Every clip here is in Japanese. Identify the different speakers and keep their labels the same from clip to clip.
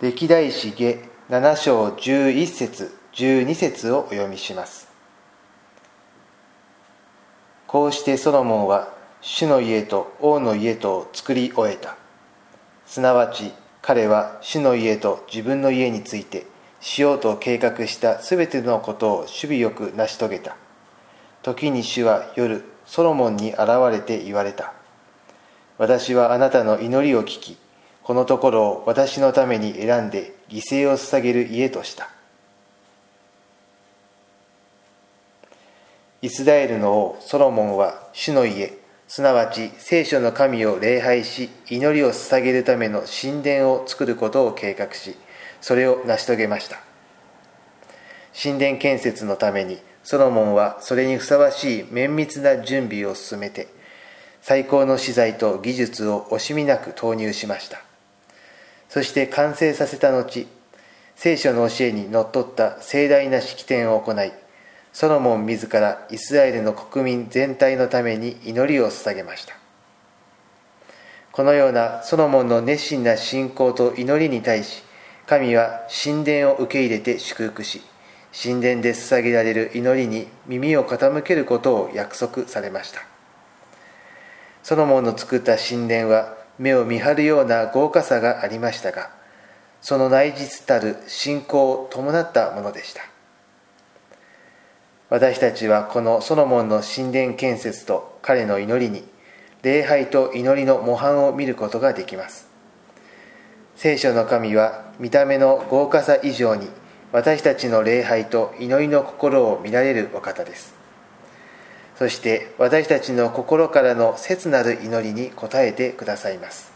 Speaker 1: 歴代史下7章11節12節をお読みします。こうしてソロモンは主の家と王の家とを作り終えた。すなわち彼は主の家と自分の家についてしようと計画したすべてのことを守備よく成し遂げた。時に主は夜ソロモンに現れて言われた。私はあなたの祈りを聞きこのところを私のために選んで犠牲を捧げる家とした。イスラエルの王ソロモンは主の家すなわち聖書の神を礼拝し祈りを捧げるための神殿を作ることを計画しそれを成し遂げました。神殿建設のためにソロモンはそれにふさわしい綿密な準備を進めて最高の資材と技術を惜しみなく投入しました。そして完成させた後聖書の教えにのっとった盛大な式典を行いソロモン自らイスラエルの国民全体のために祈りを捧げました。このようなソロモンの熱心な信仰と祈りに対し神は神殿を受け入れて祝福し神殿で捧げられる祈りに耳を傾けることを約束されました。ソロモンの作った神殿は目を見張るような豪華さがありましたがその内実たる信仰を伴ったものでした。私たちはこのソロモンの神殿建設と彼の祈りに礼拝と祈りの模範を見ることができます。聖書の神は見た目の豪華さ以上に私たちの礼拝と祈りの心を見られるお方です。そして私たちの心からの切なる祈りに応えてくださいます。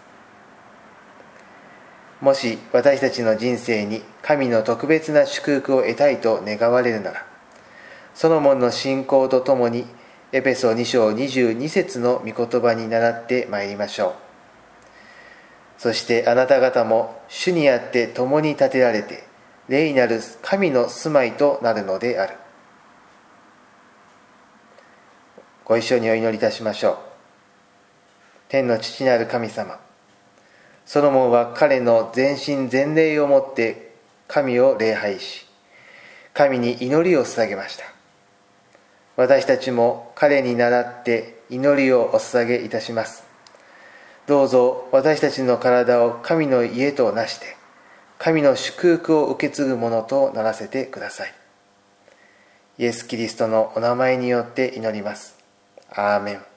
Speaker 1: もし私たちの人生に神の特別な祝福を得たいと願われるならソロモンの信仰とともにエペソ2章22節の御言葉に倣ってまいりましょう。そしてあなた方も主にあって共に立てられて霊なる神の住まいとなるのである。ご一緒にお祈りいたしましょう。天の父なる神様ソロモンは彼の全身全霊をもって神を礼拝し神に祈りを捧げました。私たちも彼に倣って祈りをお捧げいたします。どうぞ私たちの体を神の家となして神の祝福を受け継ぐものとならせてください。イエス・キリストのお名前によって祈ります。Amén.